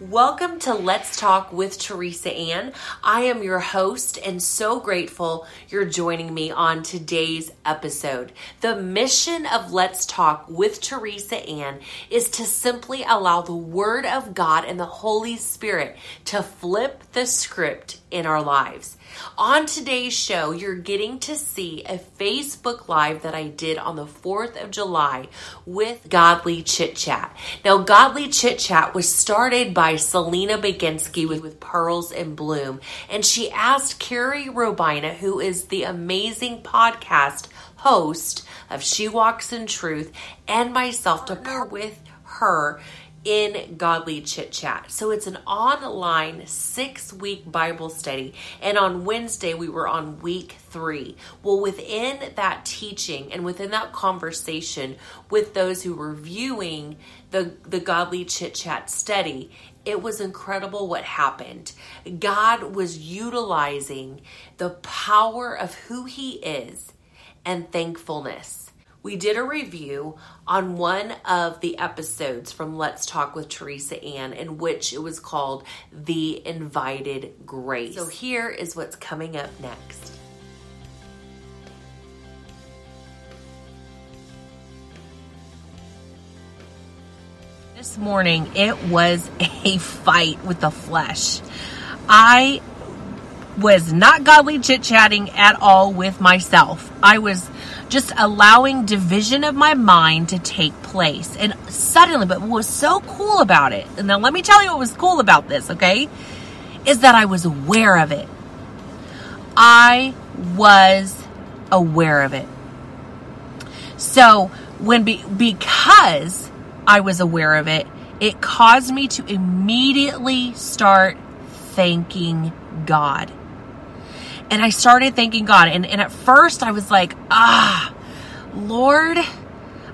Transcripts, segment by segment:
Welcome to Let's Talk with Teresa Ann. I am your host and so grateful you're joining me on today's episode. The mission of Let's Talk with Teresa Ann is to simply allow the Word of God and the Holy Spirit to flip the script in our lives. On today's show, you're getting to see a Facebook Live that I did on the 4th of July with Godly Chit Chat. Now, Godly Chit Chat was started by Selena Baginski with, with Pearls and Bloom, and she asked Carrie Robina, who is the amazing podcast host of She Walks in Truth, and myself to oh, partner with her in Godly Chit Chat. So it's an online six week Bible study. And on Wednesday, we were on week three. Well, within that teaching and within that conversation with those who were viewing the, the Godly Chit Chat study, it was incredible what happened. God was utilizing the power of who He is and thankfulness we did a review on one of the episodes from Let's Talk with Teresa Ann, in which it was called The Invited Grace. So here is what's coming up next. This morning, it was a fight with the flesh. I was not godly chit chatting at all with myself. I was just allowing division of my mind to take place. And suddenly, but what was so cool about it, and now let me tell you what was cool about this, okay? Is that I was aware of it. I was aware of it. So, when be, because I was aware of it, it caused me to immediately start thanking God. And I started thanking God. And, and at first I was like, ah, Lord,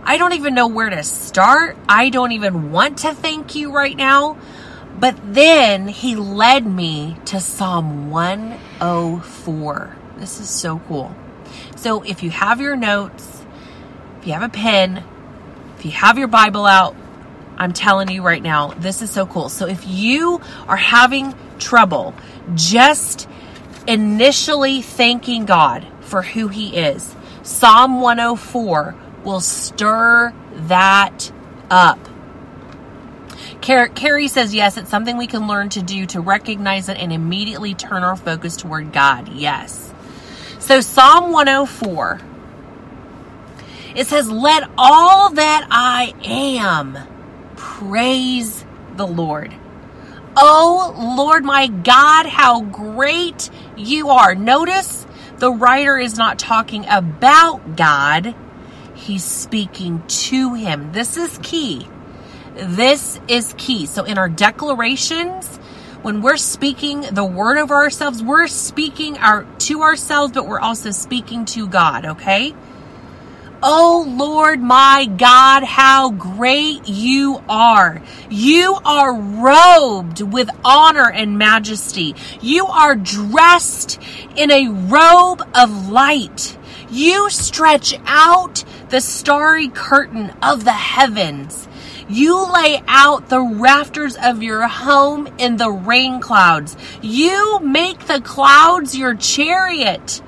I don't even know where to start. I don't even want to thank you right now. But then he led me to Psalm 104. This is so cool. So if you have your notes, if you have a pen, if you have your Bible out, I'm telling you right now, this is so cool. So if you are having trouble just initially thanking God for who He is. Psalm 104 will stir that up. Carrie says, yes, it's something we can learn to do to recognize it and immediately turn our focus toward God. Yes. So, Psalm 104, it says, Let all that I am praise the Lord. Oh Lord my God, how great you are. Notice the writer is not talking about God, he's speaking to him. This is key. This is key. So in our declarations, when we're speaking the word over ourselves, we're speaking our to ourselves, but we're also speaking to God, okay? Oh Lord my God, how great you are. You are robed with honor and majesty. You are dressed in a robe of light. You stretch out the starry curtain of the heavens. You lay out the rafters of your home in the rain clouds. You make the clouds your chariot.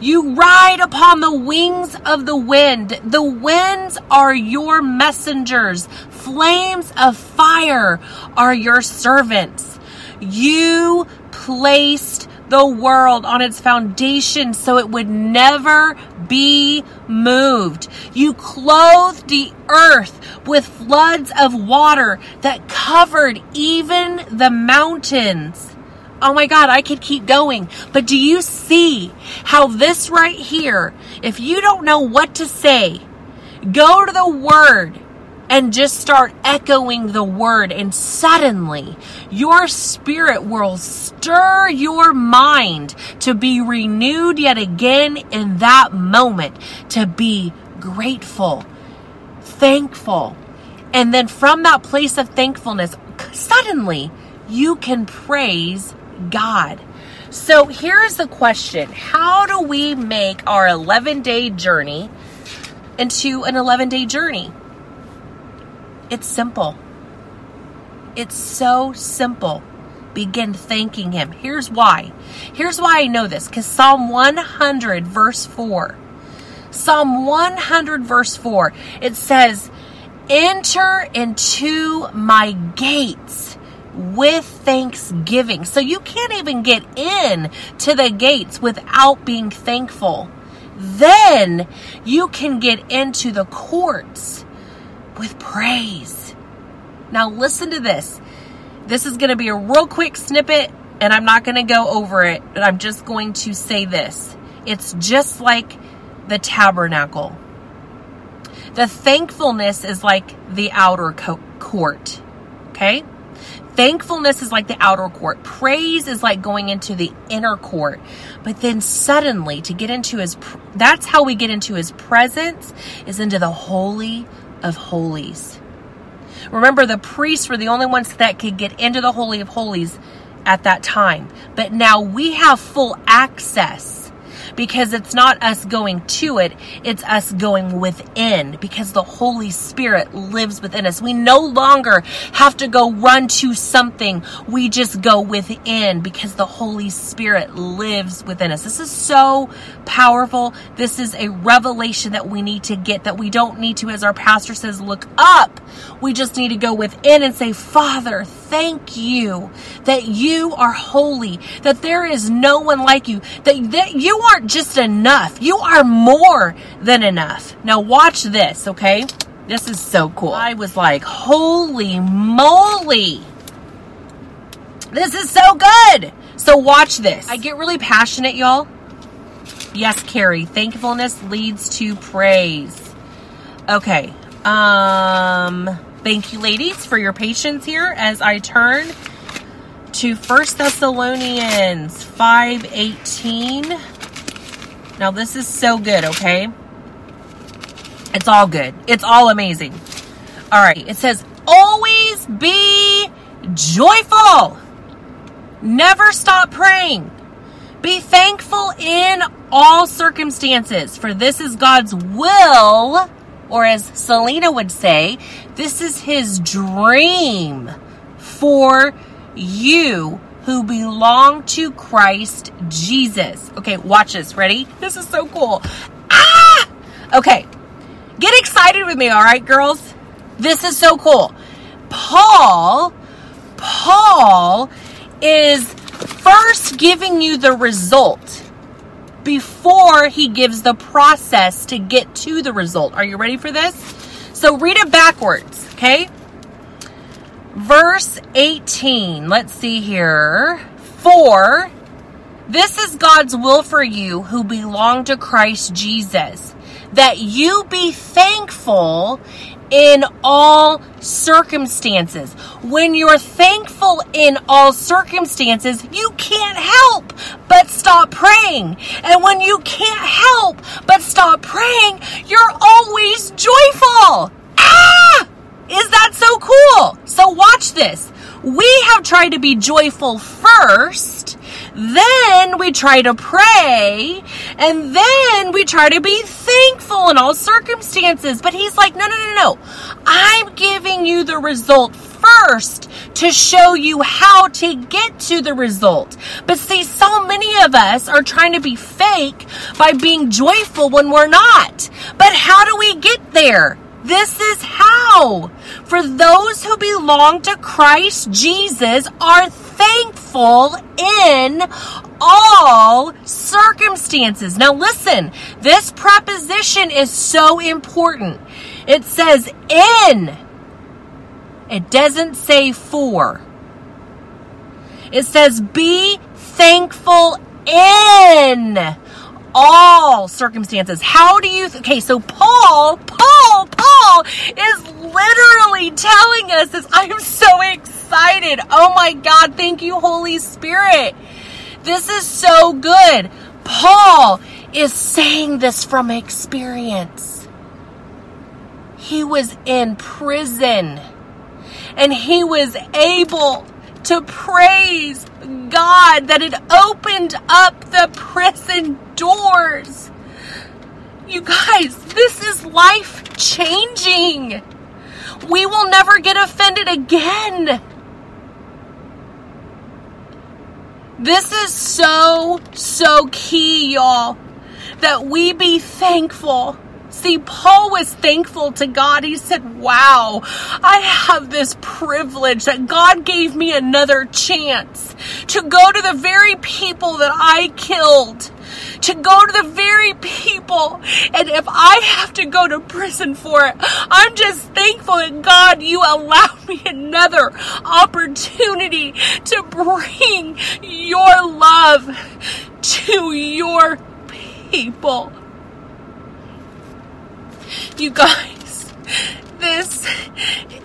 You ride upon the wings of the wind. The winds are your messengers. Flames of fire are your servants. You placed the world on its foundation so it would never be moved. You clothed the earth with floods of water that covered even the mountains. Oh my God, I could keep going. But do you see how this right here, if you don't know what to say, go to the word and just start echoing the word, and suddenly your spirit will stir your mind to be renewed yet again in that moment, to be grateful, thankful. And then from that place of thankfulness, suddenly you can praise God. So here's the question How do we make our 11 day journey into an 11 day journey? It's simple. It's so simple. Begin thanking Him. Here's why. Here's why I know this because Psalm 100, verse 4. Psalm 100, verse 4, it says, Enter into my gates with thanksgiving. So you can't even get in to the gates without being thankful. Then you can get into the courts with praise. Now listen to this. This is going to be a real quick snippet and I'm not going to go over it, but I'm just going to say this. It's just like the tabernacle. The thankfulness is like the outer co- court. Okay? Thankfulness is like the outer court. Praise is like going into the inner court. But then suddenly to get into his, that's how we get into his presence is into the holy of holies. Remember, the priests were the only ones that could get into the holy of holies at that time. But now we have full access because it's not us going to it, it's us going within because the Holy Spirit lives within us. We no longer have to go run to something. We just go within because the Holy Spirit lives within us. This is so powerful. This is a revelation that we need to get that we don't need to, as our pastor says, look up. We just need to go within and say, Father, thank you that you are holy, that there is no one like you, that, that you aren't just enough. You are more than enough. Now watch this, okay? This is so cool. I was like, holy moly. This is so good. So watch this. I get really passionate, y'all. Yes, Carrie. Thankfulness leads to praise. Okay. Um, thank you, ladies, for your patience here as I turn to First Thessalonians 518. Now, this is so good, okay? It's all good. It's all amazing. All right. It says, always be joyful. Never stop praying. Be thankful in all circumstances, for this is God's will, or as Selena would say, this is his dream for you who belong to Christ Jesus. Okay, watch this. Ready? This is so cool. Ah! Okay. Get excited with me, all right, girls? This is so cool. Paul, Paul is first giving you the result before he gives the process to get to the result. Are you ready for this? So read it backwards, okay? Verse 18. Let's see here. For this is God's will for you who belong to Christ Jesus, that you be thankful in all circumstances. When you're thankful in all circumstances, you can't help but stop praying. And when you can't help but stop praying, you're always joyful. Ah! Is that so cool? So watch this. We have tried to be joyful first, then we try to pray, and then we try to be thankful in all circumstances. But he's like, no, no, no, no. I'm giving you the result first to show you how to get to the result. But see, so many of us are trying to be fake by being joyful when we're not. But how do we get there? This is how. For those who belong to Christ Jesus are thankful in all circumstances. Now listen, this preposition is so important. It says in. It doesn't say for. It says be thankful in all circumstances. How do you, th- okay, so Paul, Paul, Paul is literally telling us this. I am so excited. Oh my God. Thank you, Holy Spirit. This is so good. Paul is saying this from experience. He was in prison and he was able to praise God that it opened up the prison doors. You guys, this is life changing. We will never get offended again. This is so, so key, y'all, that we be thankful See, Paul was thankful to God. He said, Wow, I have this privilege that God gave me another chance to go to the very people that I killed to go to the very people. And if I have to go to prison for it, I'm just thankful that God, you allowed me another opportunity to bring your love to your people. You guys, this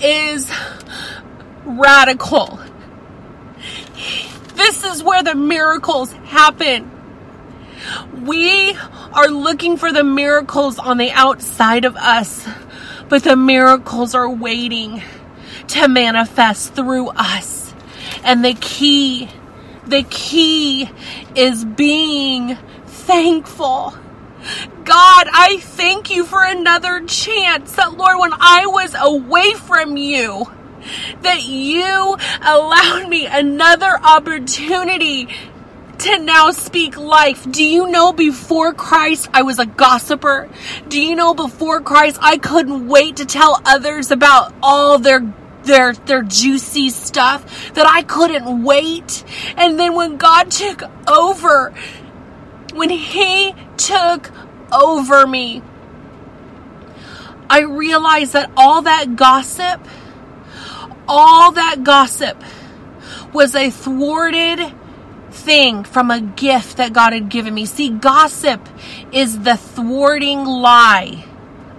is radical. This is where the miracles happen. We are looking for the miracles on the outside of us, but the miracles are waiting to manifest through us. And the key, the key is being thankful. God, I thank you for another chance that, Lord, when I was away from you, that you allowed me another opportunity to now speak life. Do you know before Christ I was a gossiper? Do you know before Christ I couldn't wait to tell others about all their their their juicy stuff that I couldn't wait. And then when God took over, when he took over me, I realized that all that gossip, all that gossip was a thwarted thing from a gift that God had given me. See, gossip is the thwarting lie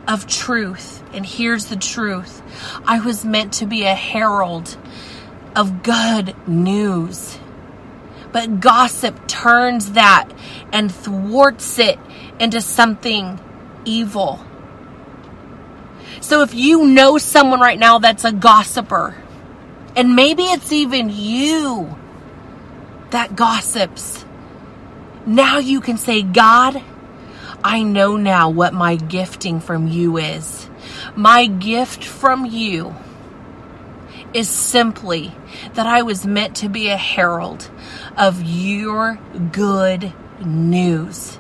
of truth. And here's the truth I was meant to be a herald of good news. But gossip turns that and thwarts it into something evil. So if you know someone right now that's a gossiper, and maybe it's even you that gossips. Now you can say, God, I know now what my gifting from you is. My gift from you is simply that I was meant to be a herald of your good news.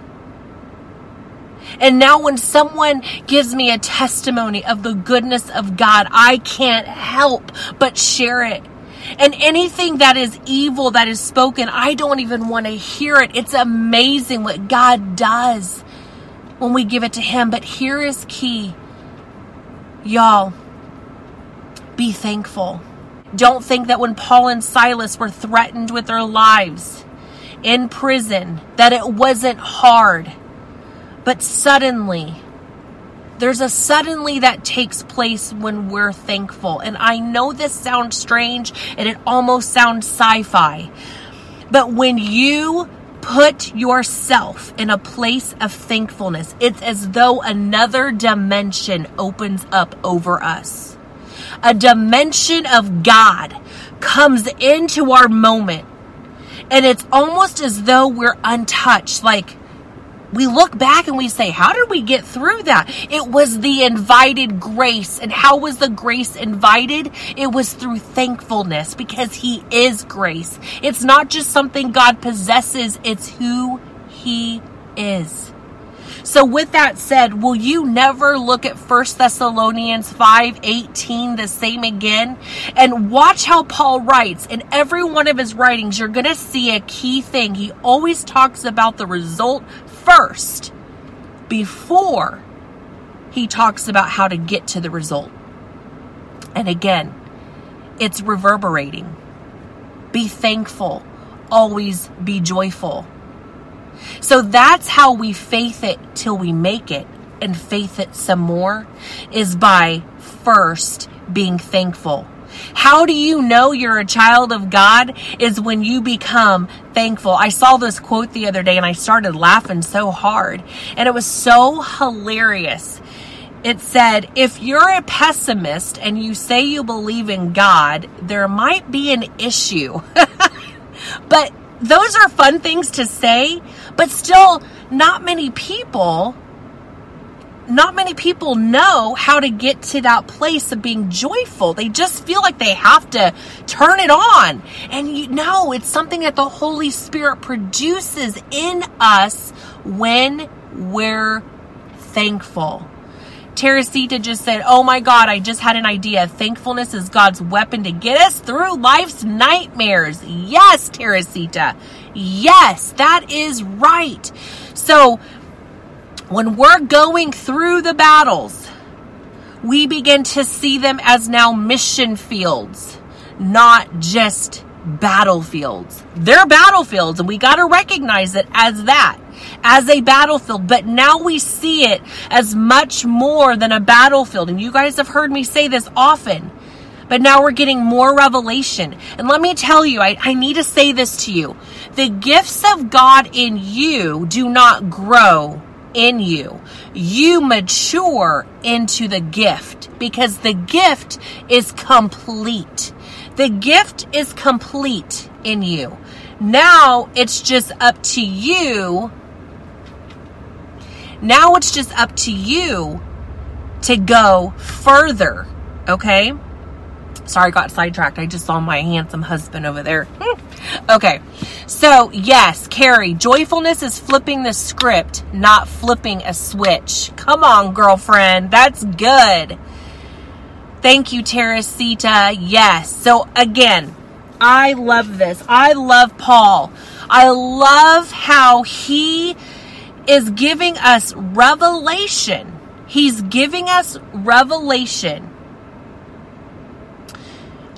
And now, when someone gives me a testimony of the goodness of God, I can't help but share it and anything that is evil that is spoken, I don't even want to hear it. It's amazing what God does when we give it to Him. But here is key. Y'all, be thankful. Don't think that when Paul and Silas were threatened with their lives in prison, that it wasn't hard. But suddenly, there's a suddenly that takes place when we're thankful. And I know this sounds strange and it almost sounds sci fi. But when you put yourself in a place of thankfulness, it's as though another dimension opens up over us. A dimension of God comes into our moment. And it's almost as though we're untouched. Like, we look back and we say, how did we get through that? It was the invited grace. And how was the grace invited? It was through thankfulness because He is grace. It's not just something God possesses, it's who He is. So with that said, will you never look at 1 Thessalonians 5:18 the same again? And watch how Paul writes. In every one of his writings, you're going to see a key thing. He always talks about the result first before he talks about how to get to the result. And again, it's reverberating. Be thankful. Always be joyful. So that's how we faith it till we make it and faith it some more is by first being thankful how do you know you're a child of God? Is when you become thankful. I saw this quote the other day and I started laughing so hard. And it was so hilarious. It said, if you're a pessimist and you say you believe in God, there might be an issue. but those are fun things to say, but still, not many people not many people know how to get to that place of being joyful. They just feel like they have to turn it on. And you know, it's something that the Holy Spirit produces in us when we're thankful. Teresita just said, Oh my God, I just had an idea. Thankfulness is God's weapon to get us through life's nightmares. Yes, Teresita. Yes, that is right. So, when we're going through the battles, we begin to see them as now mission fields, not just battlefields. They're battlefields, and we got to recognize it as that, as a battlefield. But now we see it as much more than a battlefield. And you guys have heard me say this often. But now we're getting more revelation. And let me tell you, I, I need to say this to you. The gifts of God in you do not grow in you. You mature into the gift because the gift is complete. The gift is complete in you. Now it's just up to you. Now it's just up to you to go further. Okay? Sorry, I got sidetracked. I just saw my handsome husband over there. okay. So, yes, Carrie, joyfulness is flipping the script, not flipping a switch. Come on, girlfriend. That's good. Thank you, Teresita. Yes. So, again, I love this. I love Paul. I love how he is giving us revelation. He's giving us revelation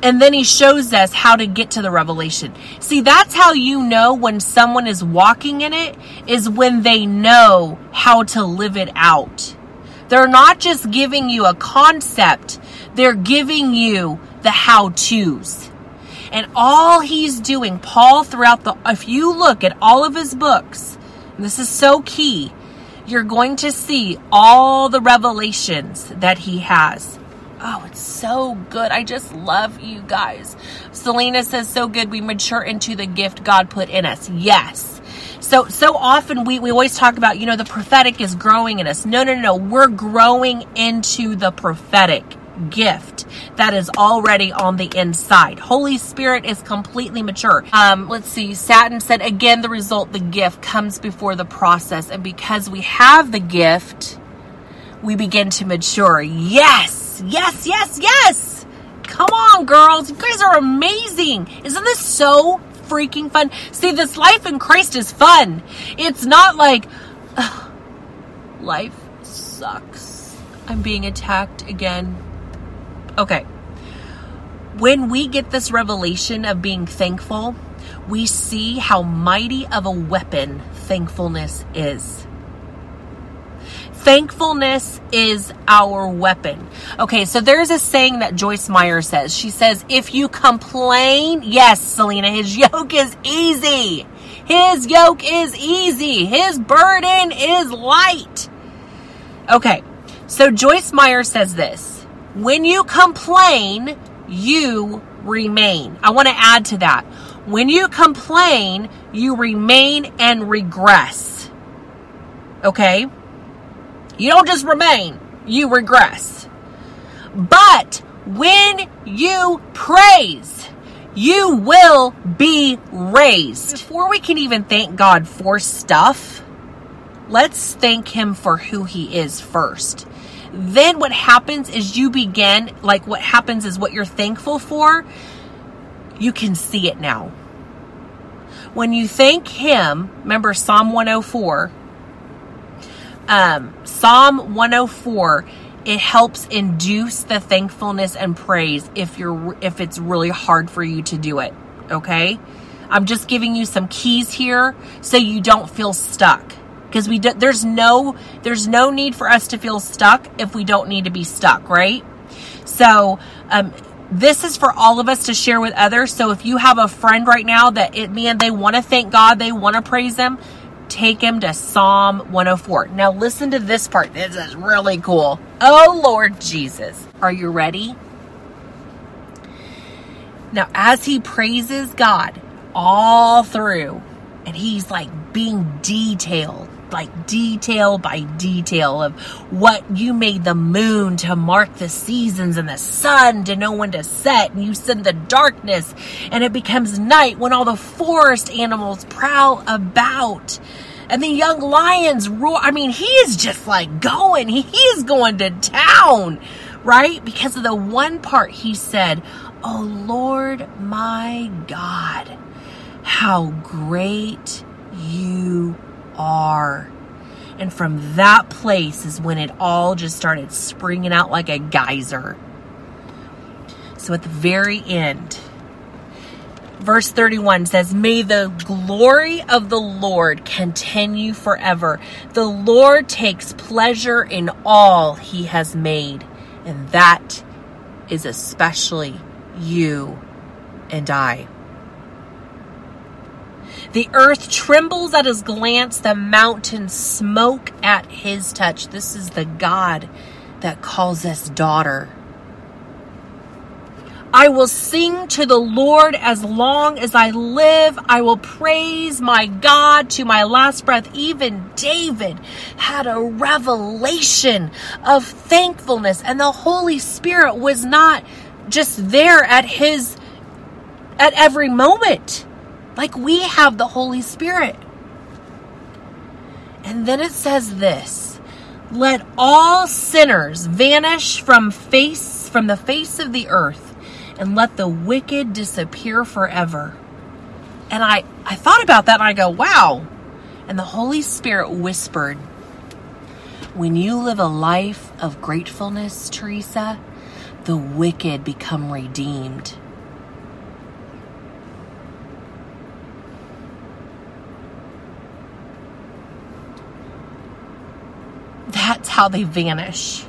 and then he shows us how to get to the revelation. See, that's how you know when someone is walking in it, is when they know how to live it out. They're not just giving you a concept, they're giving you the how to's. And all he's doing, Paul, throughout the, if you look at all of his books, this is so key, you're going to see all the revelations that he has. Oh, it's so good. I just love you guys. Selena says, so good. We mature into the gift God put in us. Yes. So, so often we, we always talk about, you know, the prophetic is growing in us. No, no, no. We're growing into the prophetic gift that is already on the inside. Holy Spirit is completely mature. Um, let's see. Satin said again, the result, the gift comes before the process. And because we have the gift, we begin to mature. Yes yes, yes, yes, Come on, girls. You guys are amazing. Isn't this so freaking fun? See, this life in Christ is fun. It's not like, life sucks. I'm being attacked again. Okay. When we get this revelation of being thankful, we see how mighty of a weapon thankfulness is. Thankfulness is our weapon. Okay, so there's a saying that Joyce Meyer says. She says, if you complain, yes, Selena, his yoke is easy. His yoke is easy. His burden is light. Okay, so Joyce Meyer says this When you complain, you remain. I want to add to that. When you complain, you remain and regress. Okay? You don't just remain, you regress. But when you praise, you will be raised. Before we can even thank God for stuff, let's thank Him for who He is first. Then what happens is you begin, like what happens is what you're thankful for, you can see it now. When you thank Him, remember Psalm 104, um, Psalm 104 it helps induce the thankfulness and praise if you're if it's really hard for you to do it okay? I'm just giving you some keys here so you don't feel stuck. Because we do, there's no there's no need for us to feel stuck if we don't need to be stuck right? So um, this is for all of us to share with others. So if you have a friend right now that it man they want to thank god they want to praise them take him to Psalm 104. Now, listen to this part. This is really cool. Oh, Lord Jesus. Are you ready? Now, as he praises God all through, and he's like being detailed, like detail by detail of what you made the moon to mark the seasons and the sun to know when to set. And you send the darkness and it becomes night when all the forest animals prowl about. And the young lions roar. I mean, he is just like going. He is going to town, right? Because of the one part he said, Oh Lord my God, how great you are. And from that place is when it all just started springing out like a geyser. So at the very end, verse 31 says, May the glory of the Lord continue forever. The Lord takes pleasure in all he has made, and that is especially you and I. The earth trembles at his glance, the mountains smoke at his touch. This is the God that calls us daughter. I will sing to the Lord as long as I live. I will praise my God to my last breath. Even David had a revelation of thankfulness, and the Holy Spirit was not just there at his at every moment like we have the Holy Spirit. And then it says this, let all sinners vanish from face from the face of the earth and let the wicked disappear forever. And I I thought about that and I go, wow. And the Holy Spirit whispered, when you live a life of gratefulness, Teresa, the wicked become redeemed. That's how they vanish.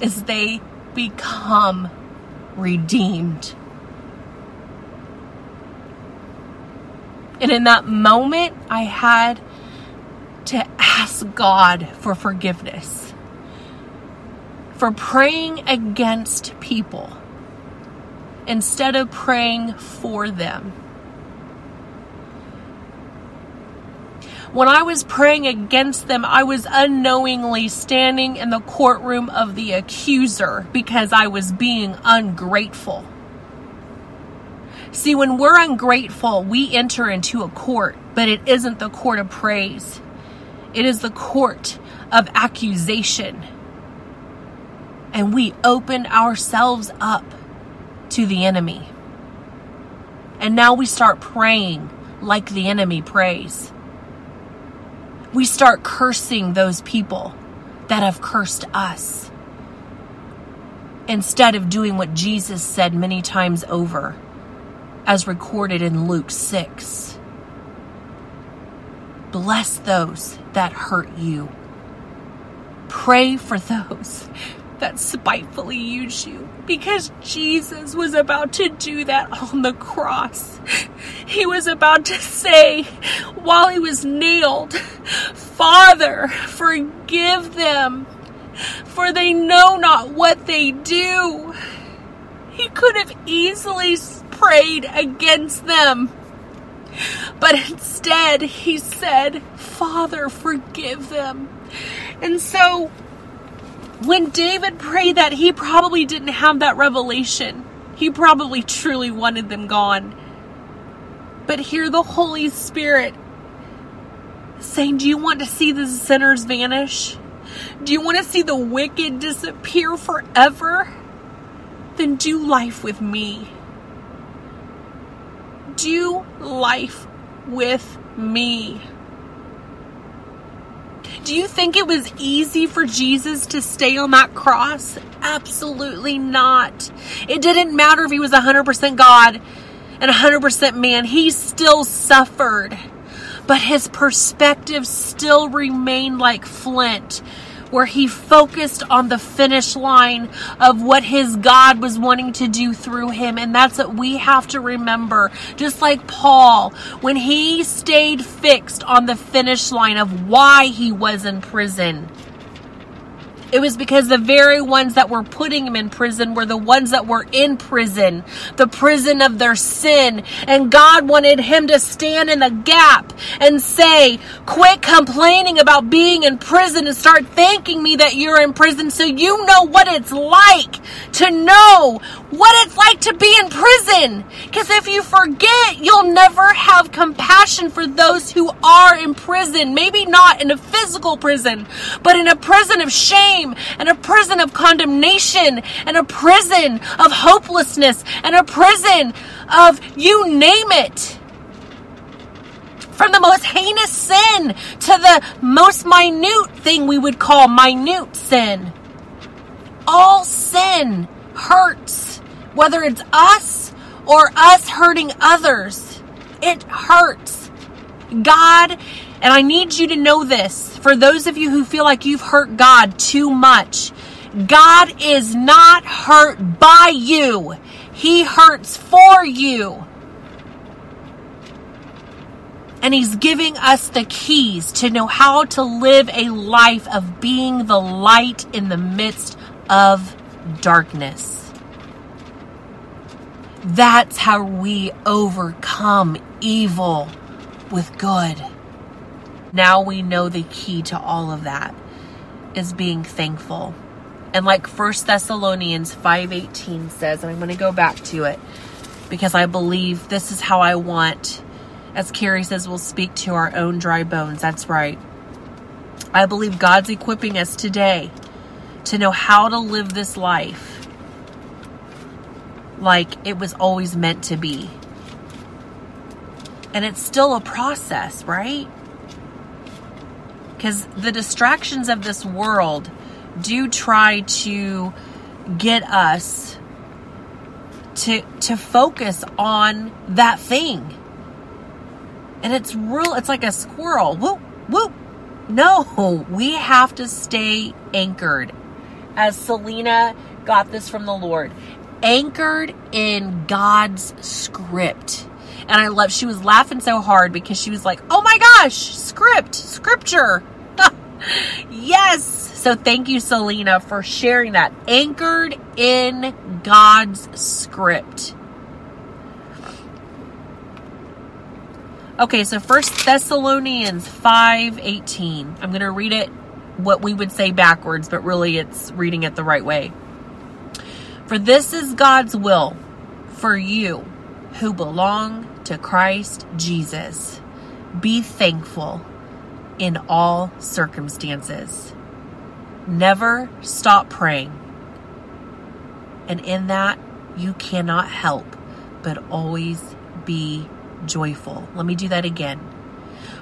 Is they become redeemed. And in that moment, I had to ask God for forgiveness for praying against people instead of praying for them. When I was praying against them, I was unknowingly standing in the courtroom of the accuser because I was being ungrateful. See, when we're ungrateful, we enter into a court, but it isn't the court of praise. It is the court of accusation and we open ourselves up to the enemy. And now we start praying like the enemy prays. We start cursing those people that have cursed us instead of doing what Jesus said many times over, as recorded in Luke 6. Bless those that hurt you. Pray for those that spitefully used you because Jesus was about to do that on the cross. He was about to say, while he was nailed, Father, forgive them, for they know not what they do. He could have easily prayed against them. But instead, he said, Father, forgive them. And so when David prayed that, he probably didn't have that revelation. He probably truly wanted them gone. But hear the Holy Spirit saying, Do you want to see the sinners vanish? Do you want to see the wicked disappear forever? Then do life with me. Do life with me. Do you think it was easy for Jesus to stay on that cross? Absolutely not. It didn't matter if he was 100% God and 100% man, he still suffered. But his perspective still remained like flint where he focused on the finish line of what his God was wanting to do through him. And that's what we have to remember. Just like Paul, when he stayed fixed on the finish line of why he was in prison, It was because the very ones that were putting him in prison were the ones that were in prison, the prison of their sin. And God wanted him to stand in the gap and say, quit complaining about being in prison and start thanking me that you're in prison so you know what it's like to know what it's like to be in prison. Because if you forget, you'll never have compassion for those who are in prison. Maybe not in a physical prison, but in a prison of shame and a prison of condemnation and a prison of hopelessness and a prison of you name it. From the most heinous sin to the most minute thing we would call minute sin. All sin hurts, whether it's us or us hurting others. It hurts. God, and I need you to know this for those of you who feel like you've hurt God too much. God is not hurt by you. He hurts for you. And He's giving us the keys to know how to live a life of being the light in the midst of darkness. That's how we overcome evil with good. Now we know the key to all of that is being thankful. And like 1 Thessalonians 5:18 says, and I'm going to go back to it because I believe this is how I want as Carrie says we'll speak to our own dry bones. That's right. I believe God's equipping us today to know how to live this life like it was always meant to be. And it's still a process, right? Because the distractions of this world do try to get us to to focus on that thing. And it's real it's like a squirrel. Whoop whoop. No, we have to stay anchored as Selena got this from the Lord, anchored in God's script. And I love, she was laughing so hard because she was like, oh my gosh, script, scripture. yes. So thank you, Selena, for sharing that. Anchored in God's script. Okay, so First Thessalonians 5:18. I'm going to read it what we would say backwards, but really it's reading it the right way. For this is God's will for you who belong to Christ Jesus. Be thankful in all circumstances. Never stop praying. And in that, you cannot help but always be joyful. Let me do that again.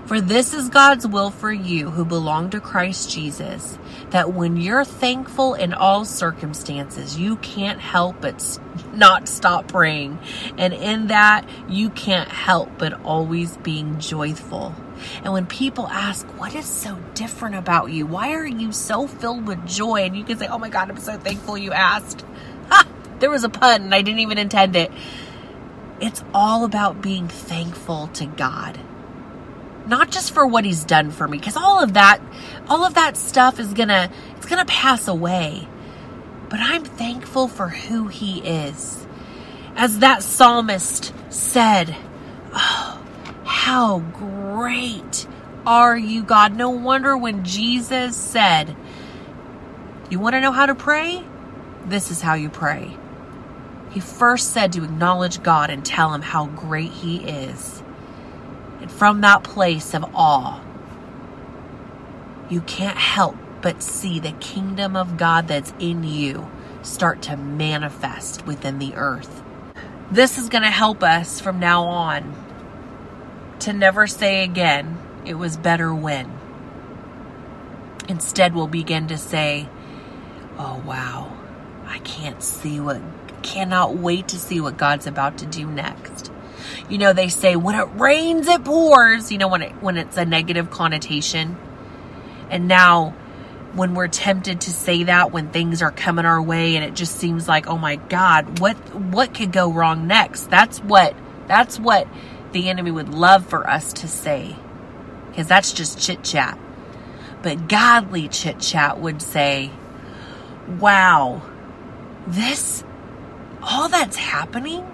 For this is God's will for you who belong to Christ Jesus, that when you're thankful in all circumstances, you can't help but not stop praying. And in that, you can't help but always being joyful. And when people ask, What is so different about you? Why are you so filled with joy? And you can say, Oh my God, I'm so thankful you asked. Ha! There was a pun and I didn't even intend it. It's all about being thankful to God not just for what he's done for me because all of that all of that stuff is gonna it's gonna pass away. But i'm thankful for who he is. As that psalmist said oh how great are you god. No wonder when jesus said you want to know how to pray? This is how you pray. He first said to acknowledge god and tell him how great he is from that place of awe, you can't help but see the kingdom of God that's in you start to manifest within the earth. This is going to help us from now on to never say again, it was better when. Instead, we'll begin to say, oh wow, I can't see what, cannot wait to see what God's about to do next you know, they say when it rains, it pours, you know, when it, when it's a negative connotation. And now when we're tempted to say that when things are coming our way and it just seems like, oh my God, what, what could go wrong next? That's what, that's what the enemy would love for us to say. Cause that's just chit chat. But godly chit chat would say, wow, this, all that's happening,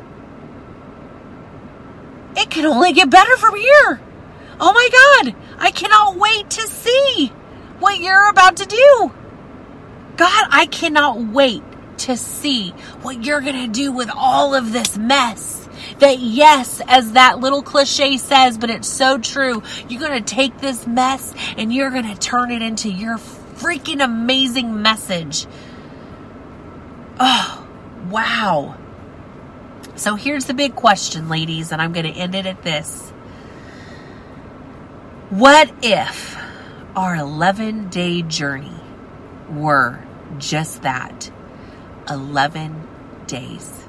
it can only get better from here. Oh my God, I cannot wait to see what you're about to do. God, I cannot wait to see what you're going to do with all of this mess. That, yes, as that little cliche says, but it's so true. You're going to take this mess and you're going to turn it into your freaking amazing message. Oh, wow. So here's the big question, ladies, and I'm going to end it at this. What if our 11 day journey were just that 11 days?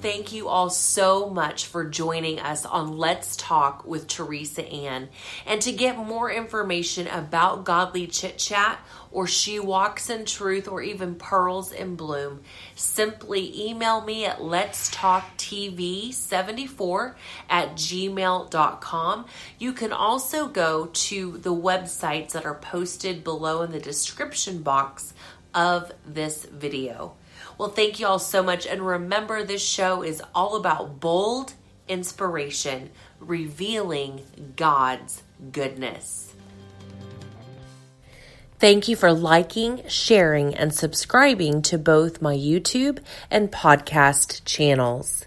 Thank you all so much for joining us on Let's Talk with Teresa Ann. And to get more information about Godly Chit Chat or She Walks in Truth or even Pearls in Bloom, simply email me at Let's Talk TV 74 at gmail.com. You can also go to the websites that are posted below in the description box of this video. Well, thank you all so much. And remember, this show is all about bold inspiration, revealing God's goodness. Thank you for liking, sharing, and subscribing to both my YouTube and podcast channels.